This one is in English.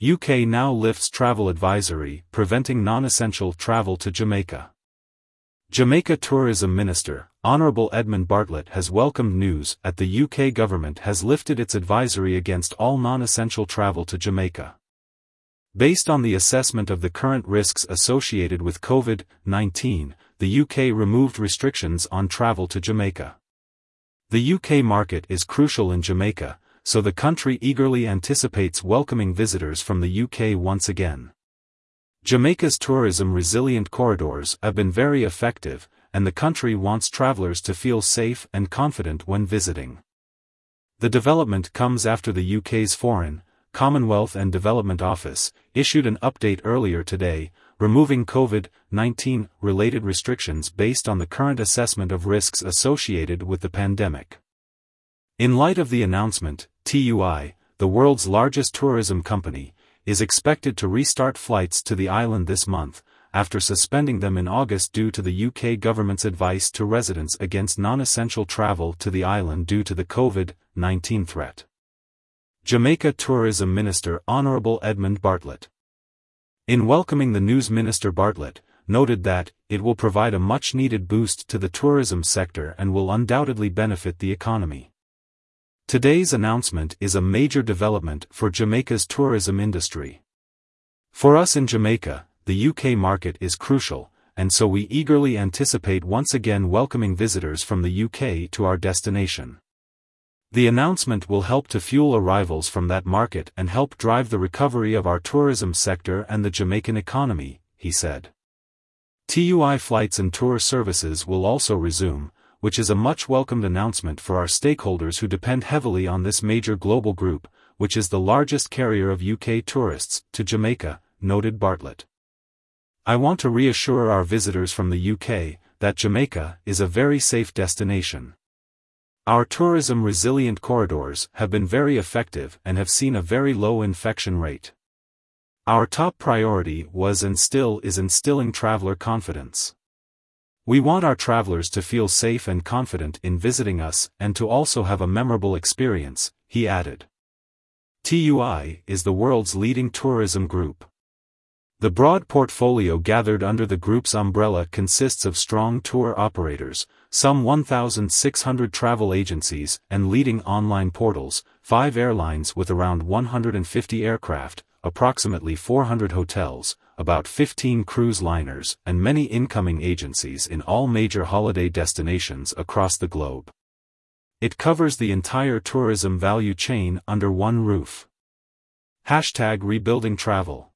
UK now lifts travel advisory, preventing non-essential travel to Jamaica. Jamaica Tourism Minister, Honourable Edmund Bartlett has welcomed news that the UK government has lifted its advisory against all non-essential travel to Jamaica. Based on the assessment of the current risks associated with COVID-19, the UK removed restrictions on travel to Jamaica. The UK market is crucial in Jamaica, so the country eagerly anticipates welcoming visitors from the UK once again. Jamaica's tourism resilient corridors have been very effective, and the country wants travelers to feel safe and confident when visiting. The development comes after the UK's Foreign, Commonwealth and Development Office issued an update earlier today, removing COVID-19 related restrictions based on the current assessment of risks associated with the pandemic. In light of the announcement, TUI, the world's largest tourism company, is expected to restart flights to the island this month, after suspending them in August due to the UK government's advice to residents against non-essential travel to the island due to the COVID-19 threat. Jamaica Tourism Minister Honourable Edmund Bartlett. In welcoming the news Minister Bartlett, noted that, it will provide a much-needed boost to the tourism sector and will undoubtedly benefit the economy. Today's announcement is a major development for Jamaica's tourism industry. For us in Jamaica, the UK market is crucial, and so we eagerly anticipate once again welcoming visitors from the UK to our destination. The announcement will help to fuel arrivals from that market and help drive the recovery of our tourism sector and the Jamaican economy, he said. TUI flights and tour services will also resume, which is a much welcomed announcement for our stakeholders who depend heavily on this major global group, which is the largest carrier of UK tourists to Jamaica, noted Bartlett. I want to reassure our visitors from the UK that Jamaica is a very safe destination. Our tourism resilient corridors have been very effective and have seen a very low infection rate. Our top priority was and still is instilling traveler confidence. We want our travelers to feel safe and confident in visiting us and to also have a memorable experience, he added. TUI is the world's leading tourism group. The broad portfolio gathered under the group's umbrella consists of strong tour operators, some 1,600 travel agencies and leading online portals, five airlines with around 150 aircraft, approximately 400 hotels, about 15 cruise liners, and many incoming agencies in all major holiday destinations across the globe. It covers the entire tourism value chain under one roof. Hashtag Rebuilding Travel